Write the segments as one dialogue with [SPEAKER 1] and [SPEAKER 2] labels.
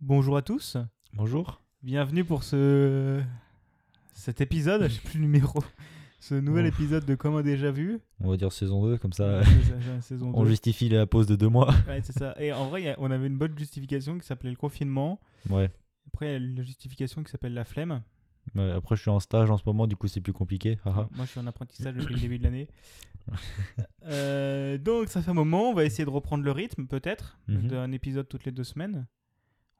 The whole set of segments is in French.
[SPEAKER 1] Bonjour à tous,
[SPEAKER 2] Bonjour.
[SPEAKER 1] bienvenue pour ce cet épisode, je sais plus le numéro, ce nouvel
[SPEAKER 2] Ouf.
[SPEAKER 1] épisode de Comme déjà vu.
[SPEAKER 2] On va dire saison 2, comme ça
[SPEAKER 1] Ouais, saison
[SPEAKER 2] on
[SPEAKER 1] 2.
[SPEAKER 2] justifie la pause de deux mois.
[SPEAKER 1] Ouais, c'est ça. Et en vrai, a- on avait une bonne justification qui s'appelait le confinement.
[SPEAKER 2] Ouais.
[SPEAKER 1] Après, il y a la justification qui s'appelle la flemme.
[SPEAKER 2] Ouais, Après, je suis en stage en ce moment, du coup, c'est plus compliqué. Haha.
[SPEAKER 1] Moi, je suis en apprentissage depuis le début de l'année. Euh, donc, ça fait un moment. On va essayer de reprendre le rythme, peut-être,
[SPEAKER 2] Mhm.
[SPEAKER 1] d'un épisode toutes les deux semaines.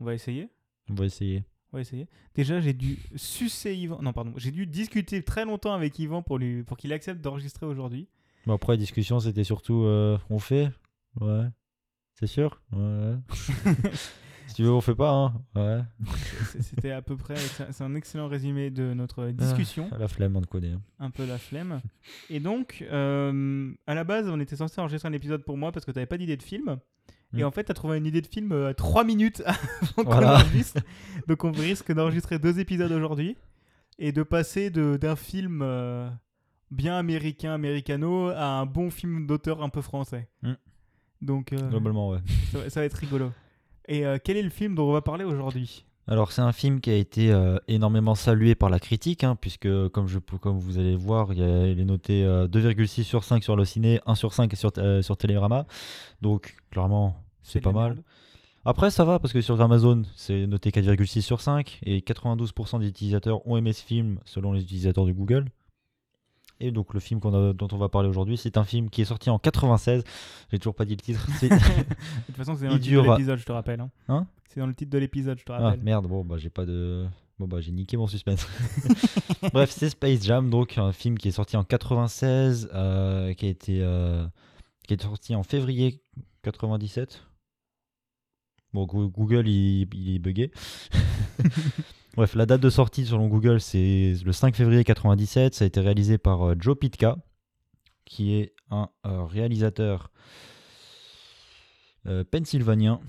[SPEAKER 1] On va essayer?
[SPEAKER 2] On va essayer.
[SPEAKER 1] On va essayer. Déjà, j'ai dû sucer Yvan. Non, pardon. J'ai dû discuter très longtemps avec Yvan pour, lui... pour qu'il accepte d'enregistrer aujourd'hui.
[SPEAKER 2] Bon, après, la discussion, c'était surtout euh, on fait? Ouais. C'est sûr? Ouais. si tu veux, on fait pas, hein Ouais.
[SPEAKER 1] C'était à peu près. C'est un excellent résumé de notre discussion.
[SPEAKER 2] Ah, la flemme, on te connaît. hein.
[SPEAKER 1] Un peu la flemme. Et donc, euh, à la base, on était censé enregistrer un épisode pour moi parce que tu n'avais pas d'idée de film. Et
[SPEAKER 2] Mm.
[SPEAKER 1] en fait, tu as trouvé une idée de film euh, à 3 minutes avant qu'on
[SPEAKER 2] Voilà.
[SPEAKER 1] enregistre. Donc, on risque d'enregistrer deux épisodes aujourd'hui et de passer de- d'un film euh, bien américain, americano, à un bon film d'auteur un peu français.
[SPEAKER 2] Mm.
[SPEAKER 1] Donc, euh,
[SPEAKER 2] Globalement, ouais.
[SPEAKER 1] ça, va- ça va être rigolo. Et euh, quel est le film dont on va parler aujourd'hui?
[SPEAKER 2] Alors, c'est un film qui a été euh, énormément salué par la critique, hein, puisque, comme, je, peux- comme vous allez voir, il, y a- il est noté euh, 2,6 sur 5 sur le ciné, 1 sur 5 sur, euh, sur Télérama. Donc, clairement, c'est pas mal. Après, ça va parce que sur Amazon, c'est noté 4,6 sur 5 et 92% des utilisateurs ont aimé ce film selon les utilisateurs de Google. Et donc, le film a- dont on va parler aujourd'hui, c'est un film qui est sorti en 96. J'ai toujours pas dit le titre.
[SPEAKER 1] De toute façon, c'est dans le titre de l'épisode, je te rappelle. hein.
[SPEAKER 2] Hein
[SPEAKER 1] c'est dans le titre de l'épisode, je te
[SPEAKER 2] ah
[SPEAKER 1] rappelle.
[SPEAKER 2] merde, bon, bah j'ai pas de. Bon, bah j'ai niqué mon suspense. Bref, c'est Space Jam, donc un film qui est sorti en 96, euh, qui, a été, euh, qui est sorti en février 97. Bon, Goo- Google, il, il est bugué. Bref, la date de sortie selon Google, c'est le 5 février 97. Ça a été réalisé par euh, Joe Pitka, qui est un euh, réalisateur euh, pennsylvanien.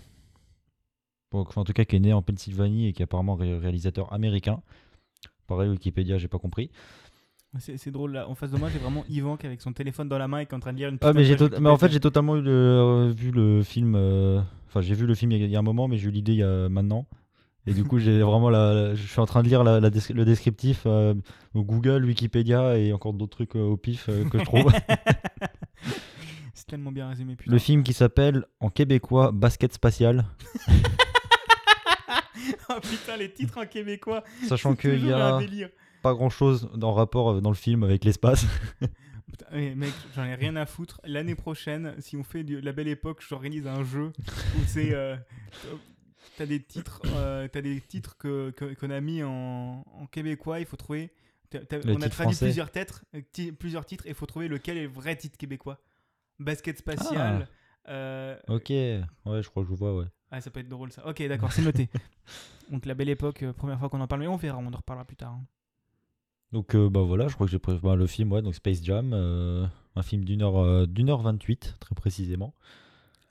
[SPEAKER 2] Enfin, en tout cas, qui est né en Pennsylvanie et qui est apparemment ré- réalisateur américain. Pareil, Wikipédia, j'ai pas compris.
[SPEAKER 1] C'est drôle là. En face de moi, j'ai vraiment Yvan qui est avec son téléphone dans la main et qui est en train de lire une
[SPEAKER 2] Ah, mais,
[SPEAKER 1] de
[SPEAKER 2] mais en fait, j'ai totalement eu le- vu le film. euh, Enfin, j'ai vu le film il y a- il y a un moment, mais j'ai eu l'idée il y a maintenant. Et du coup, j'ai vraiment la, la- je suis en train de lire la- le descriptif euh, Google, Wikipédia et encore d'autres trucs euh, au pif euh, que je trouve.
[SPEAKER 1] c'est tellement bien résumé. Putain.
[SPEAKER 2] le film qui s'appelle en québécois Basket spatial,
[SPEAKER 1] oh putain, les titres en québécois.
[SPEAKER 2] sachant qu'il y a pas grand chose en rapport dans le film avec l'espace.
[SPEAKER 1] Putain, mais mec, j'en ai rien à foutre. L'année prochaine, si on fait du- la belle époque, j'organise un jeu où c'est. euh, T'as des titres, euh, t'as des titres que qu'on a mis en, en québécois. Il faut trouver. on a traduit
[SPEAKER 2] français.
[SPEAKER 1] plusieurs titres, ti- plusieurs titres, et il faut trouver lequel est le vrai titre québécois. Basket spatial. euh,
[SPEAKER 2] ok, ouais, je crois que je vois, ouais.
[SPEAKER 1] Ah, ça peut être drôle ça. Ok, d'accord, c'est noté. Donc la belle époque, euh, première fois qu'on en parle, mais on verra, on en reparlera plus tard. hein.
[SPEAKER 2] Donc euh, bah voilà, je crois que j'ai pris bah, le film, ouais, donc Space Jam, euh, un film d'une heure, euh, d'une heure 28 très précisément.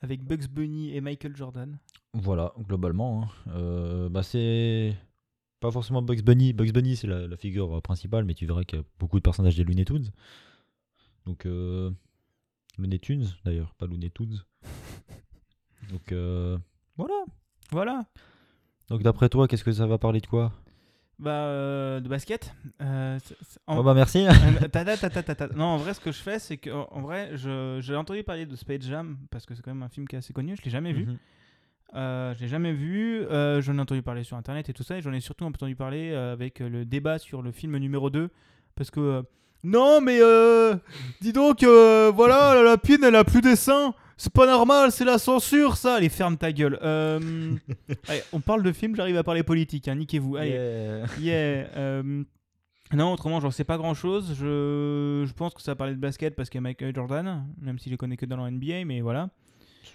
[SPEAKER 1] Avec Bugs Bunny et Michael Jordan.
[SPEAKER 2] Voilà, globalement. hein. Euh, bah c'est pas forcément Bugs Bunny. Bugs Bunny c'est la, la figure euh, principale, mais tu verras qu'il y a beaucoup de personnages des Looney Tunes. Donc euh, Looney Tunes d'ailleurs, pas Looney Tunes. Donc euh, voilà.
[SPEAKER 1] Voilà.
[SPEAKER 2] Donc d'après toi, qu'est-ce que ça va parler de quoi?
[SPEAKER 1] Bah, euh, de basket. Euh, en-
[SPEAKER 2] Oh bah merci.
[SPEAKER 1] Non, en vrai, ce que je fais, c'est que, en vrai, je- j'ai entendu parler de Space Jam parce que c'est quand même un film qui est assez connu. Je l'ai jamais vu.
[SPEAKER 2] Mhm.
[SPEAKER 1] Euh, je l'ai jamais vu. Euh, j'en ai entendu parler sur internet et tout ça. Et j'en ai surtout entendu parler euh, avec euh, le débat sur le film numéro 2. Parce que. non, mais dis donc, voilà, la lapine, elle a plus des seins. C'est pas normal, c'est la censure, ça. Allez, ferme ta gueule. Allez, on parle de film, j'arrive à parler politique. Hein, Niquez-vous. Allez.
[SPEAKER 2] Yeah.
[SPEAKER 1] Yeah. non, autrement, j'en sais pas grand chose. Je, je pense que ça va parler de basket parce qu'il y a Michael Jordan, même si je les connais que dans la NBA, mais voilà.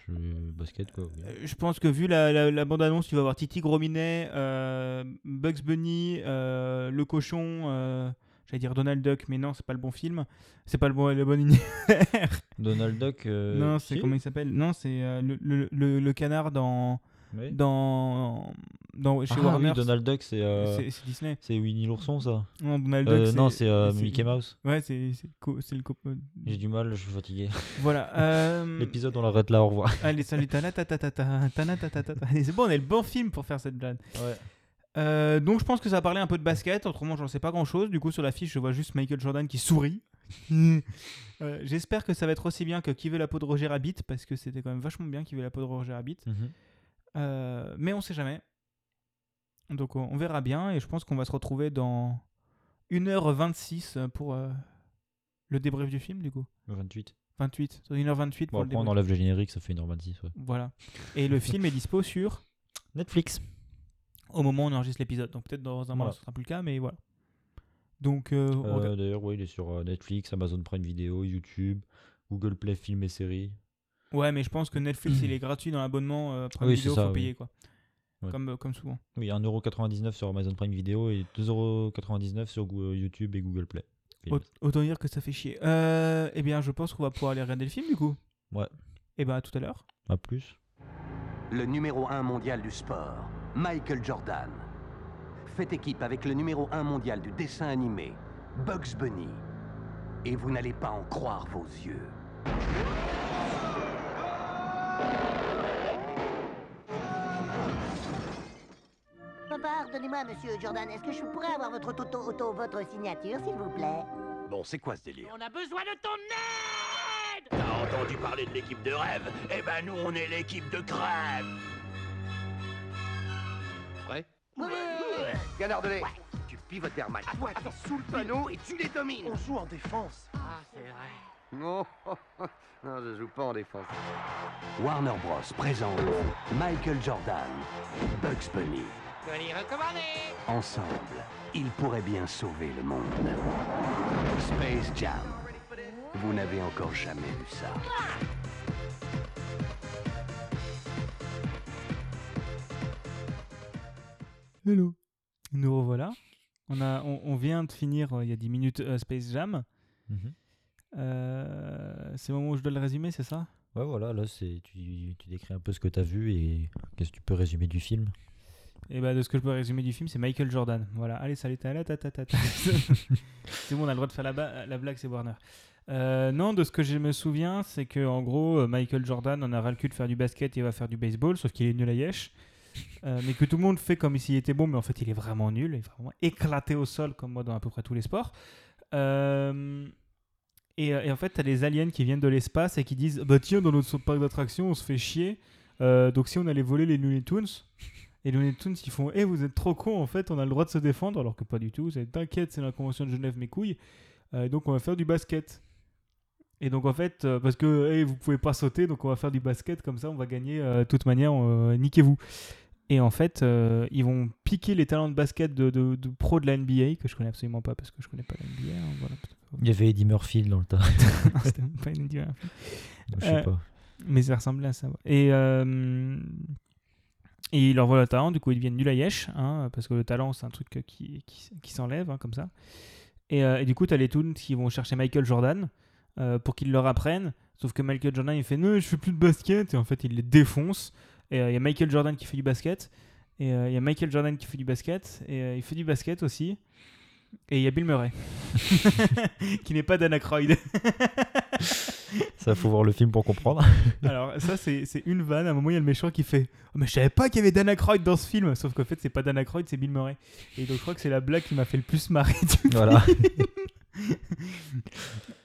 [SPEAKER 2] Basket quoi.
[SPEAKER 1] Euh, Je pense que vu la, la, la bande-annonce, tu vas voir Titi Grominet, euh, Bugs Bunny, euh, Le Cochon, euh, j'allais dire Donald Duck, mais non, c'est pas le bon film. C'est pas le bon, le bon univers.
[SPEAKER 2] Donald Duck.
[SPEAKER 1] non, c'est
[SPEAKER 2] si
[SPEAKER 1] comment il s'appelle? Non, c'est le, le, le, le canard dans,
[SPEAKER 2] Oui.
[SPEAKER 1] dans dans, chez
[SPEAKER 2] Ah
[SPEAKER 1] Warner.
[SPEAKER 2] oui, Donald Duck, c'est euh,
[SPEAKER 1] Disney.
[SPEAKER 2] c'est Winnie l'ourson, ça
[SPEAKER 1] Non, Donald
[SPEAKER 2] Euh,
[SPEAKER 1] Duck,
[SPEAKER 2] Non, c'est euh, Mickey Mouse.
[SPEAKER 1] Ouais, c'est le cop-
[SPEAKER 2] J'ai du mal, je suis fatigué.
[SPEAKER 1] Voilà. euh,
[SPEAKER 2] L'épisode, on l'arrête là, au revoir.
[SPEAKER 1] Allez, salut, tana, tata, tata, tana, tata, tata. Allez, C'est bon, on est le bon film pour faire cette blague.
[SPEAKER 2] Ouais.
[SPEAKER 1] Euh, donc je pense que ça parler un peu de basket, autrement j'en sais pas grand chose. Du coup sur la fiche je vois juste Michael Jordan qui sourit. Euh, J'espère que ça va être aussi bien que Qui veut la peau de Roger Rabbit, parce que c'était quand même vachement bien Qui veut la peau de Roger Rabbit.
[SPEAKER 2] Mhm.
[SPEAKER 1] Euh, mais on sait jamais. Donc on verra bien et je pense qu'on va se retrouver dans 1h26 pour euh, le débrief du film du coup.
[SPEAKER 2] 28.
[SPEAKER 1] 28, 1h28 pour
[SPEAKER 2] Bon,
[SPEAKER 1] le
[SPEAKER 2] après, on
[SPEAKER 1] débrief.
[SPEAKER 2] enlève le générique, ça fait 1h26. Ouais.
[SPEAKER 1] Voilà. Et le film est dispo sur
[SPEAKER 2] Netflix.
[SPEAKER 1] au moment où on enregistre l'épisode. Donc peut-être dans un mois
[SPEAKER 2] Voilà.
[SPEAKER 1] ce sera plus le cas, mais voilà. Donc euh, on
[SPEAKER 2] Euh,
[SPEAKER 1] regarde-
[SPEAKER 2] D'ailleurs, ouais, il est sur euh, Netflix, Amazon Prime Video, YouTube, Google Play Films et Séries.
[SPEAKER 1] Ouais, mais je pense que Netflix il est gratuit dans l'abonnement euh, Prime
[SPEAKER 2] Oui,
[SPEAKER 1] Video,
[SPEAKER 2] ça,
[SPEAKER 1] faut
[SPEAKER 2] oui.
[SPEAKER 1] payer quoi.
[SPEAKER 2] Ouais.
[SPEAKER 1] Comme, euh, comme souvent.
[SPEAKER 2] Oui, 1,99€ sur Amazon Prime Video et 2,99€ sur Goo- YouTube et Google Play. Films.
[SPEAKER 1] Autant dire que ça fait chier. Euh, eh bien, je pense qu'on va pouvoir aller regarder le film du coup.
[SPEAKER 2] Ouais.
[SPEAKER 1] Et ben à tout à l'heure.
[SPEAKER 2] À plus.
[SPEAKER 3] Le numéro 1 mondial du sport, Michael Jordan. Fait équipe avec le numéro 1 mondial du dessin animé, Bugs Bunny. Et vous n'allez pas en croire vos yeux.
[SPEAKER 4] Monsieur Jordan, est-ce que je pourrais avoir votre auto, auto, votre signature, s'il vous plaît?
[SPEAKER 3] Bon, c'est quoi ce délire?
[SPEAKER 5] On a besoin de ton aide!
[SPEAKER 3] T'as entendu parler de l'équipe de rêve? Eh ben nous, on est l'équipe de crève Prêt
[SPEAKER 4] Oui,
[SPEAKER 3] Canard-de-lait Tu pivotes vers Mike. Toi, t'es sous le panneau et tu les domines
[SPEAKER 5] On joue en défense. Ah, c'est vrai.
[SPEAKER 3] Non, non, je joue pas en défense. Warner Bros. présente Michael Jordan, Bugs Bunny.
[SPEAKER 5] Colis recommandé
[SPEAKER 3] Ensemble, ils pourraient bien sauver le monde. Space Jam. Vous n'avez encore jamais vu ça.
[SPEAKER 1] Hello. Nous revoilà. On, a, on, on vient de finir euh, il y a 10 minutes euh, Space Jam.
[SPEAKER 2] Mhm.
[SPEAKER 1] Euh, c'est le moment où je dois le résumer, c'est ça?
[SPEAKER 2] Ouais, voilà, là, c'est tu, tu décris un peu ce que tu as vu et qu'est-ce que tu peux résumer du film.
[SPEAKER 1] Et bah de ce que je peux résumer du film, c'est Michael Jordan. Voilà, allez, salut, ta la ta ta ta ta. c'est bon, on a le droit de faire la, la blague, c'est Warner. Euh, non, de ce que je me souviens, c'est que en gros, euh, Michael Jordan en a ras le cul de faire du basket et va faire du baseball, sauf qu'il est nul à yesh. Euh, mais que tout le monde fait comme s'il était bon, mais en fait, il est vraiment nul, il est vraiment éclaté au sol, comme moi dans à peu près tous les sports. Euh, et, euh, et en fait, t'as les aliens qui viennent de l'espace et qui disent Bah tiens, dans notre parc d'attractions, on se fait chier. Euh, donc si on allait voler les Looney Tunes, et les Looney Tunes, ils font Eh, vous êtes trop cons, en fait, on a le droit de se défendre, alors que pas du tout. C'est T'inquiète, c'est la Convention de Genève, mes couilles. Euh, donc on va faire du basket. Et donc en fait, euh, parce que eh, vous pouvez pas sauter, donc on va faire du basket, comme ça on va gagner. euh, de toute manière, euh, niquez-vous. Et en fait, euh, ils vont piquer les talents de basket de, de, de pros de la NBA, que je connais absolument pas parce que je connais pas la NBA. hein, voilà.
[SPEAKER 2] Il y avait Eddie Murphy dans le tas.
[SPEAKER 1] Non, c'était pas une NBA.
[SPEAKER 2] Je sais
[SPEAKER 1] Euh,
[SPEAKER 2] pas.
[SPEAKER 1] Mais ça ressemblait à ça. Et, euh, et il leur voit le talent, du coup ils deviennent nuls à yesh, hein, parce que le talent c'est un truc qui, qui, s'enlève, hein, comme ça. Et, euh, du coup, tu as les Toons qui vont chercher Michael Jordan euh, pour qu'il leur apprenne. Sauf que Michael Jordan il fait non, je fais plus de basket, et en fait il les défonce. Et euh, il y a Michael Jordan qui fait du basket, et il y a Michael Jordan qui fait du basket, et il fait du basket aussi. Et il y a Bill Murray, qui n'est pas d'Anacroyd.
[SPEAKER 2] Ça, faut voir le film pour comprendre.
[SPEAKER 1] Alors ça c'est une vanne, à un moment il y a le méchant qui fait oh, mais je savais pas qu'il y avait Dan Aykroyd dans ce film, sauf qu'en fait c'est pas Dan Aykroyd, c'est Bill Murray. Et donc je crois que c'est la blague qui m'a fait le plus marrer du
[SPEAKER 2] voilà.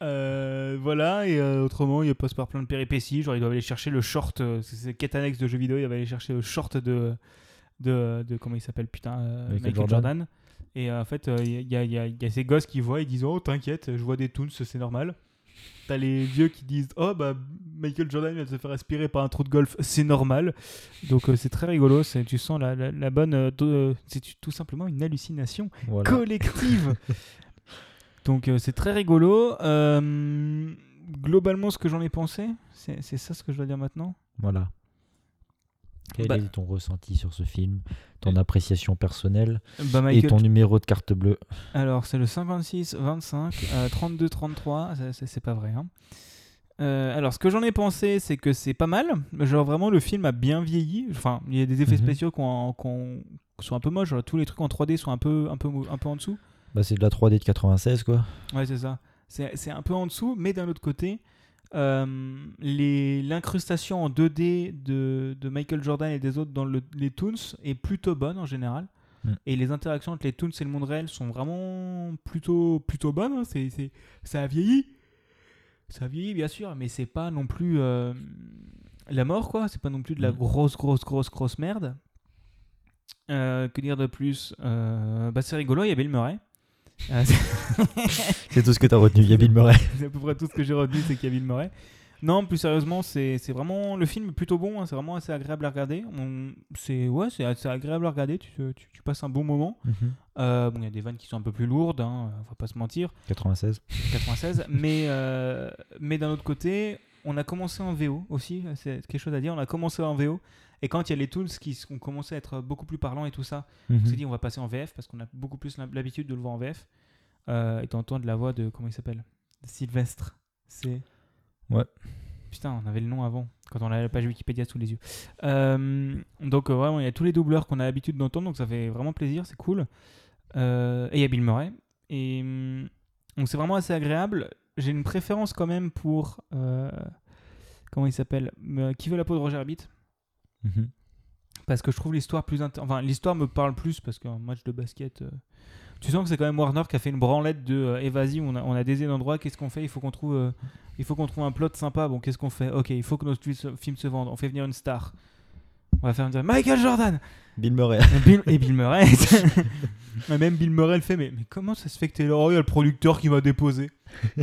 [SPEAKER 1] Euh, voilà, et euh, autrement, il passe par plein de péripéties. Genre, ils doivent aller chercher le short. euh, c'est quête annexe de jeux vidéo. Ils doivent aller chercher le short de. de, de comment il s'appelle, putain euh,
[SPEAKER 2] Michael Jordan.
[SPEAKER 1] Jordan. Et en fait, il y, y a- il y a ces gosses qui voient, ils disent Oh, t'inquiète, je vois des toons, c'est normal. T'as les vieux qui disent Oh, bah, Michael Jordan vient de se faire aspirer par un trou de golf, c'est normal. Donc, euh, c'est très rigolo. c'est- Tu sens la, la- la bonne. euh, euh, c'est tout simplement une hallucination
[SPEAKER 2] voilà.
[SPEAKER 1] collective. Donc euh, c'est très rigolo. Globalement, ce que j'en ai pensé, c'est c'est ça ce que je dois dire maintenant?
[SPEAKER 2] Voilà. Quel
[SPEAKER 1] Bah-
[SPEAKER 2] est ton ressenti sur ce film, ton appréciation personnelle
[SPEAKER 1] Bah,
[SPEAKER 2] et ton numéro de carte bleue
[SPEAKER 1] Alors c'est le 56 25 euh, 32 33. ça- ça- C'est pas vrai. hein. Euh, alors, ce que j'en ai pensé, c'est que c'est pas mal. Genre, vraiment, le film a bien vieilli. Enfin, il y a des effets
[SPEAKER 2] Mhm.
[SPEAKER 1] spéciaux qui ont- qui ont- qui sont un peu moches. Genre, tous les trucs en 3D sont un peu, un peu, un peu en dessous.
[SPEAKER 2] Bah, c'est de la 3D de 96, quoi.
[SPEAKER 1] Ouais, c'est ça. C'est un peu en dessous, mais d'un autre côté, euh, l'incrustation en 2D de, de Michael Jordan et des autres dans le- les Toons est plutôt bonne en général.
[SPEAKER 2] Mm.
[SPEAKER 1] Et les interactions entre les Toons et le monde réel sont vraiment plutôt, plutôt bonnes. hein. C'est- ça a vieilli. Ça a vieilli, bien sûr, mais c'est pas non plus euh, la mort, quoi. C'est pas non plus de la
[SPEAKER 2] Mm.
[SPEAKER 1] grosse, grosse, grosse, grosse merde. Euh, que dire de plus? Euh, bah, C'est rigolo, il y a Bill Murray. Euh,
[SPEAKER 2] C'est tout ce que t'as retenu. Il y a Bill Murray.
[SPEAKER 1] c'est à peu près tout ce que j'ai retenu, c'est qu'il y a Bill Murray. Non, plus sérieusement, c'est vraiment le film est plutôt bon. hein, c'est vraiment assez agréable à regarder. C'est ouais, c'est assez agréable à regarder. Tu, tu, tu passes un bon moment. Euh, bon, il y a des vannes qui sont un peu plus lourdes. Hein, on va pas se mentir.
[SPEAKER 2] 96.
[SPEAKER 1] 96. mais euh, mais d'un autre côté, on a commencé en VO aussi. C'est quelque chose à dire. On a commencé en VO. Et quand il y a les tools qui ont commencé à être beaucoup plus parlants et tout ça, on
[SPEAKER 2] Mhm.
[SPEAKER 1] s'est dit on va passer en VF parce qu'on a beaucoup plus l'hab- l'habitude de le voir en VF. Euh, et t'entends la voix de comment il s'appelle? De Sylvestre. C'est.
[SPEAKER 2] Ouais.
[SPEAKER 1] Putain, on avait le nom avant quand on a la page Wikipédia sous les yeux. Euh, donc euh, vraiment il y a tous les doubleurs qu'on a l'habitude d'entendre donc ça fait vraiment plaisir, c'est cool. Euh, et il y a Bill Murray et hum, donc c'est vraiment assez agréable. J'ai une préférence quand même pour euh, comment il s'appelle Euh, Qui veut la peau de Roger Rabbit?
[SPEAKER 2] Mhm.
[SPEAKER 1] parce que je trouve l'histoire plus int- enfin l'histoire me parle plus parce qu'un match de basket euh, tu sens que c'est quand même Warner qui a fait une branlette de euh, eh vas-y on a, on a des endroits qu'est-ce qu'on fait? Il faut qu'on trouve il faut qu'on trouve un plot sympa bon qu'est-ce qu'on fait? Ok il faut que notre fi- film se vende on fait venir une star. On va faire dire Michael Jordan.
[SPEAKER 2] Bill Murray.
[SPEAKER 1] Bill, et Bill Murray Et même Bill Murray le fait mais, mais comment ça se fait que t'es là oh il y a le producteur qui m'a déposé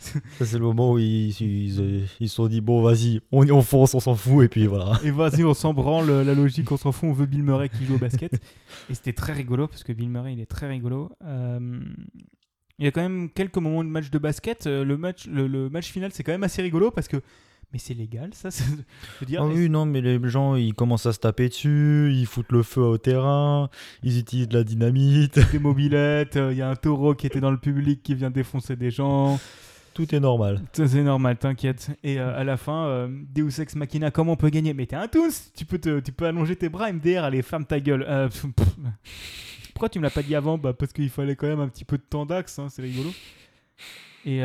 [SPEAKER 2] Ça, c'est le moment où ils ils- ils ils se sont dit bon, vas-y, on, on fonce, on s'en fout, et puis voilà.
[SPEAKER 1] Et vas-y, on s'en branle la logique, on s'en fout, on veut Bill Murray qui joue au basket. Et c'était très rigolo parce que Bill Murray, il est très rigolo. Euh, il y a quand même quelques moments de match de basket. Euh, Le match, le, le match final, c'est quand même assez rigolo parce que. Mais c'est légal, ça dire,
[SPEAKER 2] Ah oui, non, mais les gens, ils commencent à se taper dessus, ils foutent le feu au terrain, ils utilisent de la dynamite,
[SPEAKER 1] des mobilettes, euh, il y a un taureau qui était dans le public qui vient défoncer des gens.
[SPEAKER 2] tout est normal.
[SPEAKER 1] C'est normal, t'inquiète. Et euh, à la fin, euh, Deus Ex Machina, comment on peut gagner? Mais t'es un tous tu peux, te, tu peux allonger tes bras, MDR, allez, ferme ta gueule. Euh, pff, pff. Pourquoi tu me l'as pas dit avant? Bah, Parce qu'il fallait quand même un petit peu de temps d'axe, hein, c'est rigolo. Et,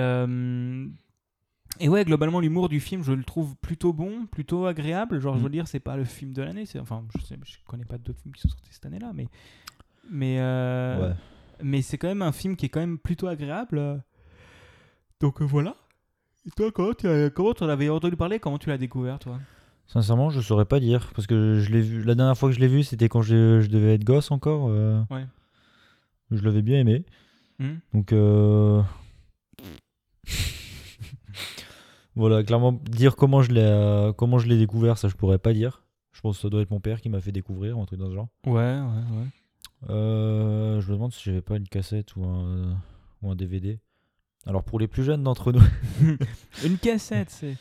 [SPEAKER 1] et ouais, globalement, l'humour du film, je le trouve plutôt bon, plutôt agréable. Genre, je veux
[SPEAKER 2] Mm.
[SPEAKER 1] dire, c'est pas le film de l'année. Enfin, je, sais, je connais pas d'autres films qui sont sortis cette année-là, mais. Mais, euh,
[SPEAKER 2] Ouais.
[SPEAKER 1] mais c'est quand même un film qui est quand même plutôt agréable. Donc euh, voilà. Et toi, comment tu en avais entendu parler? Comment tu l'as découvert, toi?
[SPEAKER 2] Sincèrement, je saurais pas dire, parce que je l'ai vu, la dernière fois que je l'ai vu, c'était quand je, je devais être gosse encore. euh,
[SPEAKER 1] Ouais.
[SPEAKER 2] Je l'avais bien aimé.
[SPEAKER 1] Hmm
[SPEAKER 2] Donc, voilà, clairement, dire comment je l'ai euh, comment je l'ai découvert, ça je pourrais pas dire. Je pense que ça doit être mon père qui m'a fait découvrir, un truc dans ce genre.
[SPEAKER 1] Ouais, ouais, ouais.
[SPEAKER 2] Euh, je me demande si j'avais pas une cassette ou un, ou un DVD. Alors pour les plus jeunes d'entre nous.
[SPEAKER 1] Une cassette, c'est.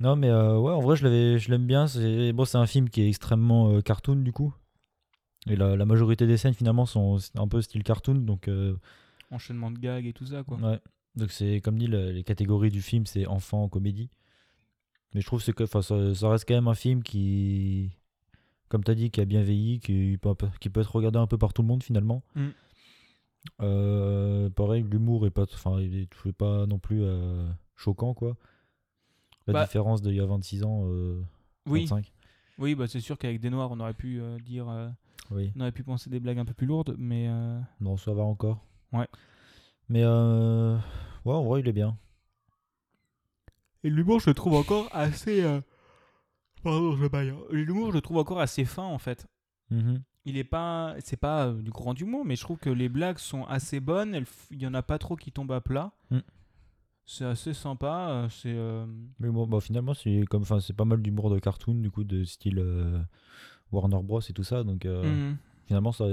[SPEAKER 2] non mais euh, ouais, en vrai je l'avais, je l'aime bien. C'est bon, c'est un film qui est extrêmement euh, cartoon du coup. Et la, la majorité des scènes finalement sont un peu style cartoon, donc euh,
[SPEAKER 1] Enchaînement de gags et tout ça, quoi.
[SPEAKER 2] ouais. Donc c'est comme dit le- les catégories du film, c'est enfant, comédie. Mais je trouve que ça, ça reste quand même un film qui, comme tu as dit, qui a bien vieilli, qui peut, qui peut être regardé un peu par tout le monde finalement.
[SPEAKER 1] Mm.
[SPEAKER 2] Euh, pareil, l'humour est pas, enfin, il est, pas non plus euh, choquant quoi. La
[SPEAKER 1] Bah-
[SPEAKER 2] différence d'il y a 26 ans, euh,
[SPEAKER 1] Oui,
[SPEAKER 2] 25.
[SPEAKER 1] oui bah, c'est sûr qu'avec des noirs, on aurait pu euh, dire.
[SPEAKER 2] Oui.
[SPEAKER 1] on aurait pu penser des blagues un peu plus lourdes, mais.
[SPEAKER 2] Non, ça va encore.
[SPEAKER 1] Ouais.
[SPEAKER 2] Mais euh, ouais, en vrai, il est bien.
[SPEAKER 1] Et l'humour, je le trouve encore assez. euh, Pardon, je baille. hein. L'humour, je le trouve encore assez fin, en fait.
[SPEAKER 2] Mhm.
[SPEAKER 1] Il est pas. C'est pas euh, du grand humour, mais je trouve que les blagues sont assez bonnes. elles Il y en a pas trop qui tombent à plat.
[SPEAKER 2] Mm.
[SPEAKER 1] C'est assez sympa. C'est. euh,
[SPEAKER 2] Mais bon, bah, finalement, c'est comme, enfin, c'est pas mal d'humour de cartoon, du coup, de style euh, Warner Bros et tout ça. Donc
[SPEAKER 1] mhm.
[SPEAKER 2] finalement, ça,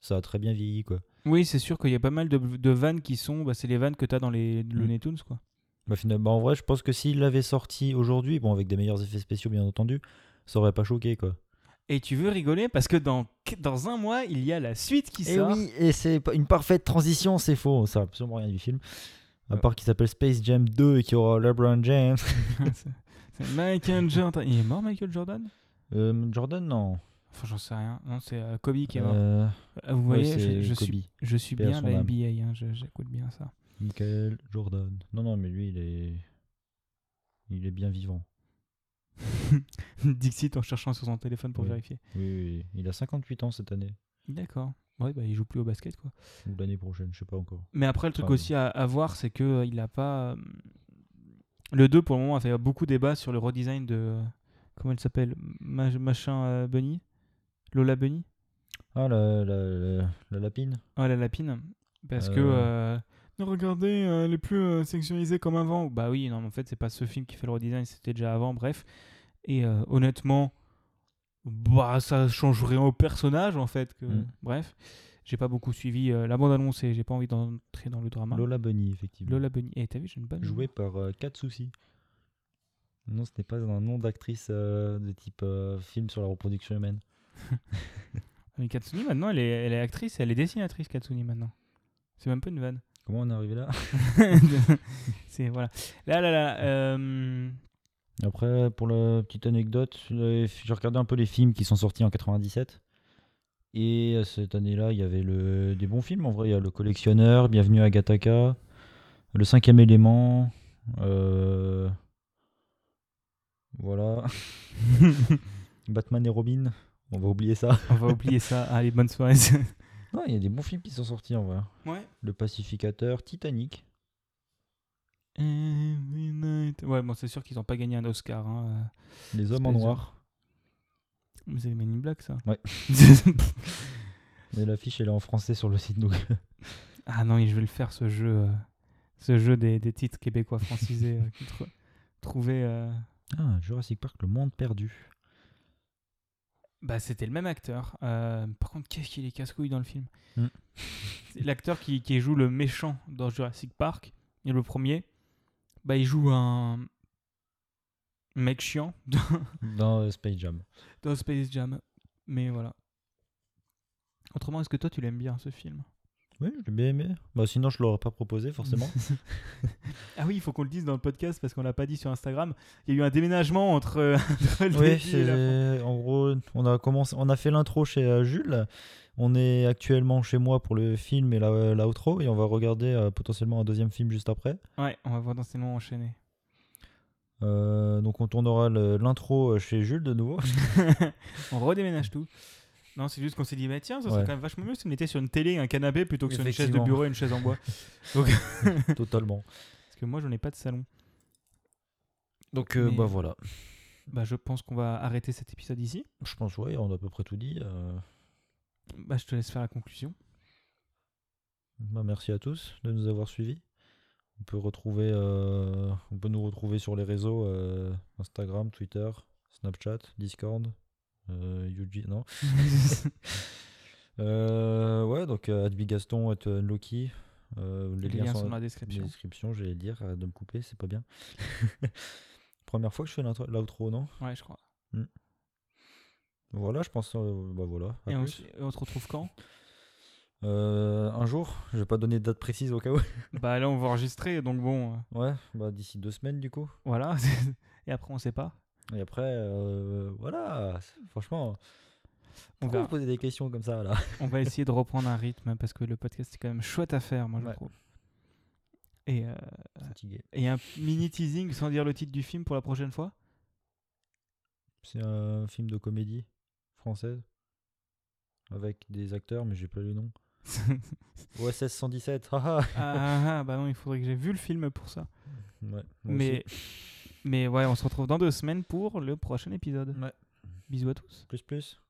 [SPEAKER 2] ça a très bien vieilli, quoi.
[SPEAKER 1] Oui, c'est sûr qu'il y a pas mal de, de vannes qui sont. Bah, c'est les vannes que tu as dans les
[SPEAKER 2] Mm.
[SPEAKER 1] Looney Tunes, quoi.
[SPEAKER 2] Bah, finalement, en vrai, je pense que s'il l'avait sorti aujourd'hui, bon, avec des meilleurs effets spéciaux, bien entendu, ça aurait pas choqué, quoi.
[SPEAKER 1] Et tu veux rigoler? Parce que dans, dans un mois, il y a la suite qui
[SPEAKER 2] Et
[SPEAKER 1] sort.
[SPEAKER 2] Eh oui, et c'est une parfaite transition, c'est faux, ça sert absolument rien du film. À part qu'il s'appelle Space Jam 2 et qu'il y aura LeBron James.
[SPEAKER 1] Michael Jordan. Il est mort, Michael Jordan?
[SPEAKER 2] Euh, Jordan, non.
[SPEAKER 1] Enfin, j'en sais rien. Non, c'est euh, Kobe qui est mort.
[SPEAKER 2] Euh,
[SPEAKER 1] Vous voyez, je, je suis, je suis bien la. NBA. hein, J'écoute bien ça.
[SPEAKER 2] Michael Jordan. Non, non, mais lui, il est. Il est bien vivant.
[SPEAKER 1] Dixit en cherchant sur son téléphone pour
[SPEAKER 2] Oui.
[SPEAKER 1] vérifier.
[SPEAKER 2] Oui. Il a 58 ans cette année.
[SPEAKER 1] D'accord. Ouais, bah, il joue plus au basket, quoi.
[SPEAKER 2] Ou l'année prochaine, je sais pas encore.
[SPEAKER 1] Mais après, le truc aussi à, à voir, c'est que euh, il a pas. euh, Le 2, pour le moment, a fait beaucoup débat sur le redesign de. Comment elle s'appelle Ma- Machin euh, Bunny Lola Bunny?
[SPEAKER 2] Ah, la, la, la, la lapine
[SPEAKER 1] Ah, la lapine. Parce que.
[SPEAKER 2] Euh.
[SPEAKER 1] euh, Non, regardez, euh, elle est plus sexualisée comme avant. Bah oui, non, mais en fait, c'est pas ce film qui fait le redesign, c'était déjà avant, bref. Et honnêtement, bah, ça change rien au personnage, en fait. Que...
[SPEAKER 2] Mm.
[SPEAKER 1] Bref, j'ai pas beaucoup suivi euh, la bande-annonce et j'ai pas envie d'entrer dans le drama.
[SPEAKER 2] Lola Bunny, effectivement.
[SPEAKER 1] Lola Bunny. Eh, t'as vu, j'ai une bonne.
[SPEAKER 2] Joué par euh, Katsushi. Non, ce n'est pas un nom d'actrice euh, de type film sur la reproduction humaine.
[SPEAKER 1] Mais Katsuni, maintenant, elle est, elle est actrice elle est dessinatrice, Katsuni, maintenant. C'est même pas une vanne.
[SPEAKER 2] Comment on est arrivé là
[SPEAKER 1] c'est voilà. Là, là, là. euh,
[SPEAKER 2] Après, pour la petite anecdote, j'ai regardé un peu les films qui sont sortis en 97. Et cette année-là, il y avait le... des bons films. En vrai, il y a Le Collectionneur, Bienvenue à Gataka, Le Cinquième Élément. euh, Voilà. Batman et Robin. On va oublier ça.
[SPEAKER 1] On va oublier ça. Allez, bonne soirée.
[SPEAKER 2] Non, il y a des bons films qui sont sortis en vrai.
[SPEAKER 1] ouais.
[SPEAKER 2] Le Pacificateur, Titanic.
[SPEAKER 1] Every night. Ouais, bon, c'est sûr qu'ils ont pas gagné un Oscar. Hein.
[SPEAKER 2] Les Hommes en. Noir.
[SPEAKER 1] Mais c'est Men in Black, ça.
[SPEAKER 2] Ouais. Mais l'affiche, elle est en français sur le site. Donc...
[SPEAKER 1] ah non, je vais le faire, ce jeu. euh, ce jeu des, des titres québécois francisés. euh, qui tr- trouvaient, euh,
[SPEAKER 2] Ah, Jurassic Park, Le Monde Perdu.
[SPEAKER 1] Bah, c'était le même acteur. Euh, par contre, qu'est-ce qu'il est casse-couille dans le film
[SPEAKER 2] Hmm.
[SPEAKER 1] C'est L'acteur qui, qui joue le méchant dans Jurassic Park, et le premier, bah, il joue un mec chiant dans,
[SPEAKER 2] Dans euh, Space Jam.
[SPEAKER 1] dans Space Jam. Mais voilà. Autrement, est-ce que toi, tu l'aimes bien, ce film?
[SPEAKER 2] Oui, je l'ai bien aimé. Bah, sinon, je l'aurais pas proposé, forcément.
[SPEAKER 1] Ah oui, il faut qu'on le dise dans le podcast parce qu'on l'a pas dit sur Instagram. Il y a eu un déménagement entre, euh, entre le
[SPEAKER 2] oui,
[SPEAKER 1] et la.
[SPEAKER 2] En gros, on a, commencé... on a fait l'intro chez euh, Jules. On est actuellement chez moi pour le film et la, l'outro. Et on va regarder euh, potentiellement un deuxième film juste après.
[SPEAKER 1] Ouais, on va potentiellement enchaîner.
[SPEAKER 2] Donc, on tournera l'intro chez Jules de nouveau.
[SPEAKER 1] on redéménage tout. Non, c'est juste qu'on s'est dit, mais tiens, ça serait
[SPEAKER 2] Ouais.
[SPEAKER 1] quand même vachement mieux si on était sur une télé et un canapé plutôt que sur une chaise de bureau et une chaise en bois.
[SPEAKER 2] Totalement.
[SPEAKER 1] Parce que moi, je n'ai pas de salon.
[SPEAKER 2] Donc, euh,
[SPEAKER 1] Mais-
[SPEAKER 2] bah voilà.
[SPEAKER 1] Bah, je pense qu'on va arrêter cet épisode ici.
[SPEAKER 2] Je pense, ouais, on a à peu près tout dit. euh.
[SPEAKER 1] Bah, je te laisse faire la conclusion.
[SPEAKER 2] Bah, merci à tous de nous avoir suivis. On peut retrouver, euh, on peut nous retrouver sur les réseaux Instagram, Twitter, Snapchat, Discord, euh, Yuji, non. Euh, ouais, donc euh, Gaston, at Loki. Euh, les,
[SPEAKER 1] Les liens sont dans la description.
[SPEAKER 2] description. J'allais dire, arrête de me couper, c'est pas bien. Première fois que je fais l'outro, non?
[SPEAKER 1] Ouais, je crois.
[SPEAKER 2] Voilà, je pense. euh, bah voilà.
[SPEAKER 1] Et on, se retrouve quand?
[SPEAKER 2] Euh, un jour, je vais pas donner de date précise au cas où.
[SPEAKER 1] Bah, là, on va enregistrer, donc bon, euh,
[SPEAKER 2] Ouais, bah d'ici deux semaines du coup.
[SPEAKER 1] voilà. et après, on sait pas.
[SPEAKER 2] Et après, euh, voilà, franchement,
[SPEAKER 1] On verra.
[SPEAKER 2] vous posez des questions comme ça là?
[SPEAKER 1] On va essayer de reprendre un rythme parce que le podcast, c'est quand même chouette à faire, moi, je
[SPEAKER 2] Ouais.
[SPEAKER 1] trouve. Et, euh, et un mini teasing sans dire le titre du film pour la prochaine fois?
[SPEAKER 2] C'est un film de comédie française avec des acteurs, mais j'ai pas les noms. OSS 117, haha
[SPEAKER 1] ah, ah, ah, bah non, il faudrait que j'ai vu le film pour ça.
[SPEAKER 2] Ouais,
[SPEAKER 1] Mais,
[SPEAKER 2] aussi.
[SPEAKER 1] Mais ouais, on se retrouve dans deux semaines pour le prochain épisode.
[SPEAKER 2] Ouais.
[SPEAKER 1] Bisous à tous.
[SPEAKER 2] Plus plus.